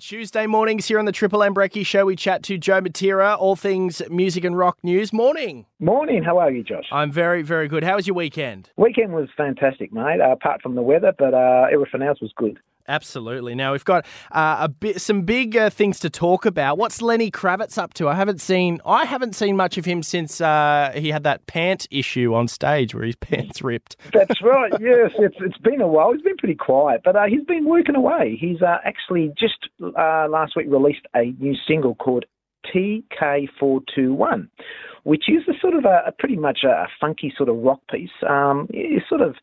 Tuesday mornings here on the Triple M Brekkie Show, we chat to Joe Matera, all things music and rock news. Morning. Morning. How are you, Josh? I'm very, very good. How was your weekend? Weekend was fantastic, mate. Uh, apart from the weather, but uh, everything else was good. Absolutely. Now we've got uh, a bit, some big uh, things to talk about. What's Lenny Kravitz up to? I haven't seen, I haven't seen much of him since uh, he had that pant issue on stage where his pants ripped. That's right. yes, it's it's been a while. He's been pretty quiet, but uh, he's been working away. He's uh, actually just uh, last week released a new single called TK421, which is a sort of a, a pretty much a, funky sort of rock piece. Um, it's sort of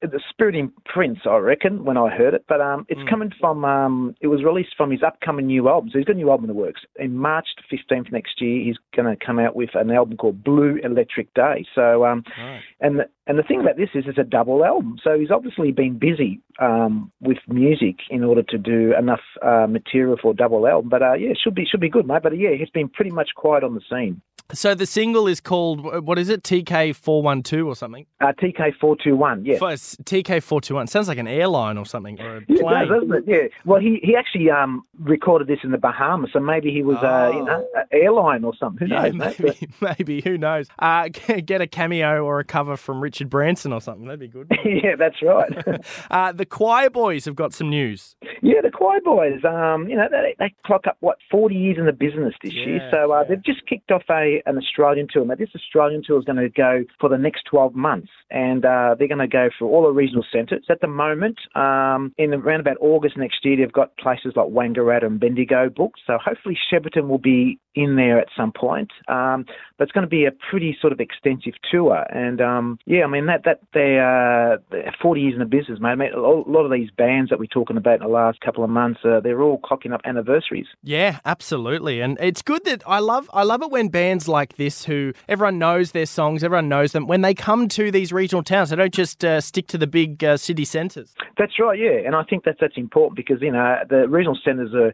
the spirit in Prince, I reckon, when I heard it. But um, it's mm. coming from, um, it was released from his upcoming new album. So he's got a new album in the works. In March 15th next year, he's going to come out with an album called Blue Electric Day. So, um, right. and, the, and the thing about this is it's a double album. So he's obviously been busy um, with music in order to do enough uh, material for a double album. But uh, yeah, it should be, should be good, mate. But yeah, he's been pretty much quiet on the scene. So the single is called what is it? TK four one two or something? Uh, TK four two one. Yeah. TK four two one sounds like an airline or something or a plane. Yeah, does, doesn't it? Yeah. Well, he he actually um, recorded this in the Bahamas, so maybe he was oh. uh, you know an airline or something. Who yeah, knows? Maybe, maybe who knows? Uh, get a cameo or a cover from Richard Branson or something. That'd be good. yeah, that's right. uh, the Choir Boys have got some news. Yeah, the Choir Boys. Um, you know they, they clock up what forty years in the business this yeah, year, so uh, yeah. they've just kicked off a an Australian tour. Now, this Australian tour is going to go for the next 12 months, and uh, they're going to go for all the regional centres. At the moment, um, in around about August next year, they've got places like Wangaratta and Bendigo booked. So hopefully Shepparton will be in there at some point. Um, but it's going to be a pretty sort of extensive tour, and um, yeah, I mean that that they're, uh, 40 years in the business, mate. I mean, a lot of these bands that we're talking about in the last couple of months, uh, they're all clocking up anniversaries. Yeah, absolutely, and it's good that I love I love it when bands like this who everyone knows their songs, everyone knows them. When they come to these regional towns, they don't just uh, stick to the big uh, city centres. That's right, yeah, and I think that's that's important because you know the regional centres are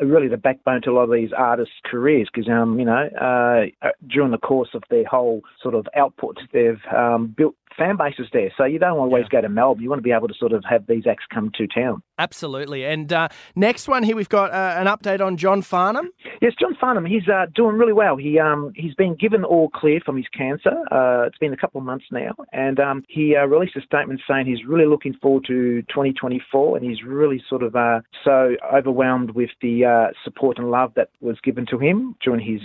really the backbone to a lot of these artists' careers because, um, you know, uh, during the course of their whole sort of output, they've um, built fan bases there. So you don't always yeah. go to Melbourne. You want to be able to sort of have these acts come to town. Absolutely. And uh, next one here, we've got uh, an update on John Farnham. Yes, John Farnham. He's uh, doing really well. He um, he's been given all clear from his cancer. Uh, it's been a couple of months now, and um, he uh, released a statement saying he's really looking forward to 2024, and he's really sort of uh, so overwhelmed with the support and love that was given to him during his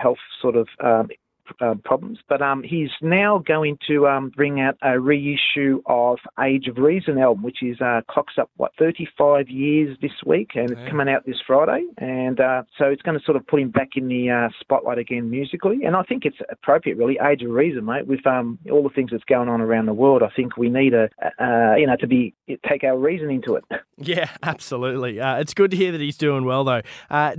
health sort of um, uh, problems. But um, he's now going to um, bring out a reissue of Age of Reason album, which is uh, clocks up what 35 years this week, and yeah. it's coming out this Friday. And uh, so it's going to sort of put him back in the uh, spotlight again musically. And I think it's appropriate, really. Age of Reason, mate, with um, all the things that's going on around the world. I think we need a, uh, you know, to be take our reason into it. Yeah, absolutely. Uh, it's good to hear that he's doing well, though.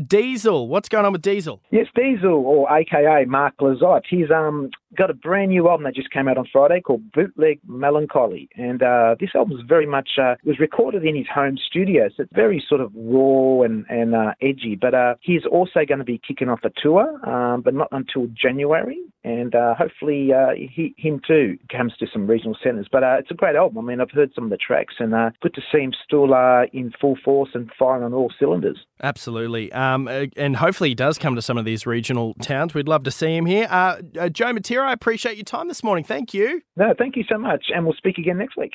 Diesel, what's going on with Diesel? Yes, Diesel, or AKA Mark Lizotte. He's um got a brand new album that just came out on Friday called Bootleg Melancholy, and uh, this album is very much uh, was recorded in his home studio, so it's very sort of raw and and uh, edgy. But uh, he's also going to be kicking off a tour, um, but not until January, and uh, hopefully uh, he, him too comes to some regional centres. But it's a great album. I mean, I've heard some of the tracks, and good to see him still in full force and firing on all cylinders. Absolutely, um, and hopefully he does come to some of these regional towns. We'd love to see him here. Joe Matera I appreciate your time this morning. Thank you. No, thank you so much. And we'll speak again next week.